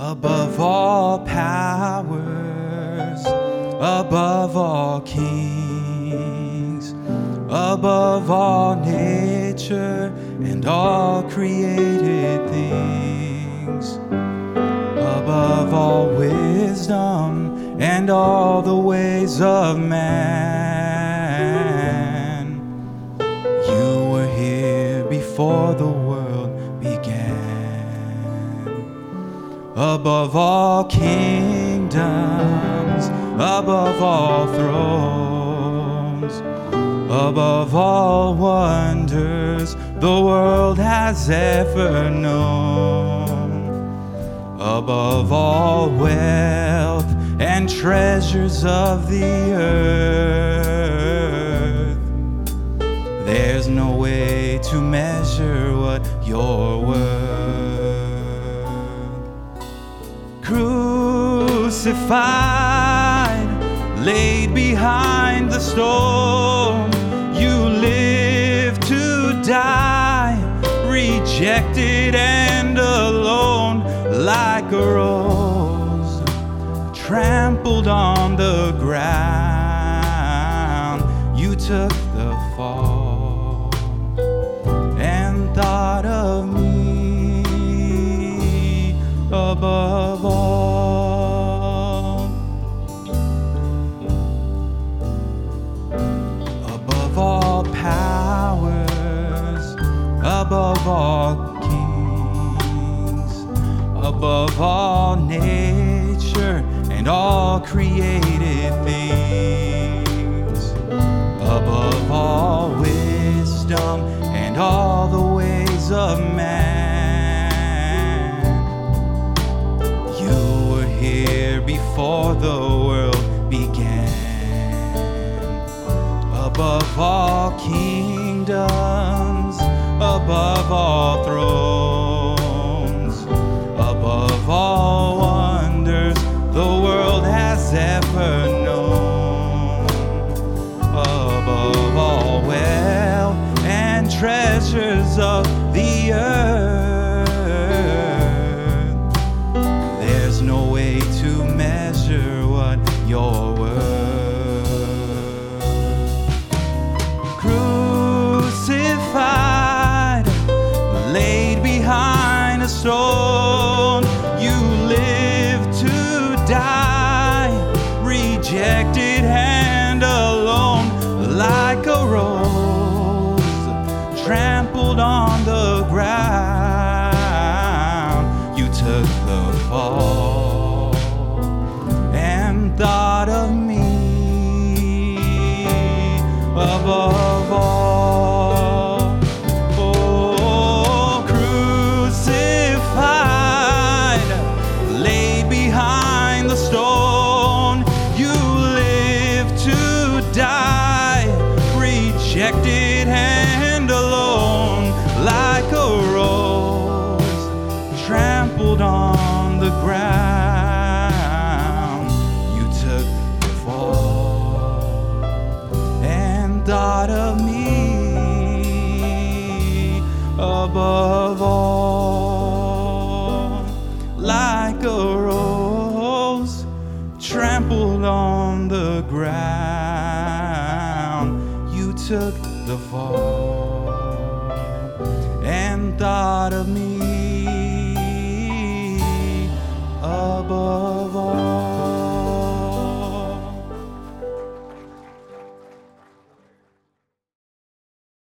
above all powers, above all kings, above all nature and all created things, above all wisdom and all the ways of man. Above all kingdoms, above all thrones, above all wonders the world has ever known, above all wealth and treasures of the earth. There's no way to measure what you're worth. Crucified, laid behind the stone, you live to die, rejected and alone, like a rose trampled on the ground. You took the fall and thought of me above all kings, above all nature and all created things, above all wisdom and all the ways of man. You were here before the world began above all kingdoms, above all thrones, above all wonders the world has ever known, above all wealth and treasures of the earth. There's no way to measure what you're worth. Stone, you live to die, rejected and alone, like a rose trampled on the ground. The ground. You took the fall and thought of me above all, like a rose trampled on the ground. You took the fall and thought of me